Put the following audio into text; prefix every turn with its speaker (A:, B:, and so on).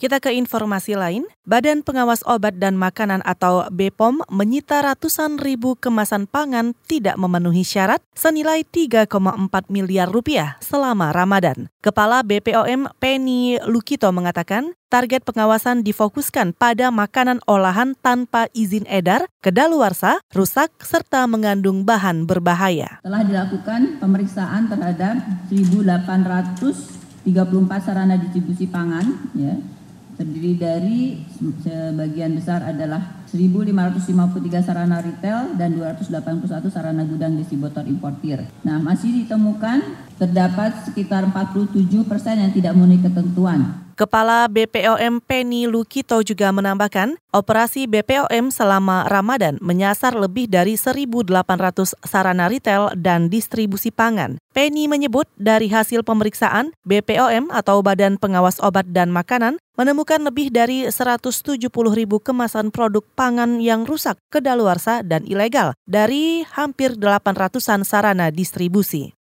A: Kita ke informasi lain. Badan Pengawas Obat dan Makanan atau BPOM menyita ratusan ribu kemasan pangan tidak memenuhi syarat senilai 3,4 miliar rupiah selama Ramadan. Kepala BPOM Penny Lukito mengatakan, target pengawasan difokuskan pada makanan olahan tanpa izin edar, kedaluarsa, rusak, serta mengandung bahan berbahaya.
B: Telah dilakukan pemeriksaan terhadap 1.834 sarana distribusi pangan, ya, terdiri dari sebagian besar adalah 1.553 sarana retail dan 281 sarana gudang distributor importir. Nah, masih ditemukan terdapat sekitar 47 persen yang tidak memenuhi ketentuan.
A: Kepala BPOM Penny Lukito juga menambahkan, operasi BPOM selama Ramadan menyasar lebih dari 1.800 sarana retail dan distribusi pangan. Penny menyebut dari hasil pemeriksaan, BPOM atau Badan Pengawas Obat dan Makanan menemukan lebih dari 170 ribu kemasan produk pangan yang rusak, kedaluarsa, dan ilegal dari hampir 800-an sarana distribusi.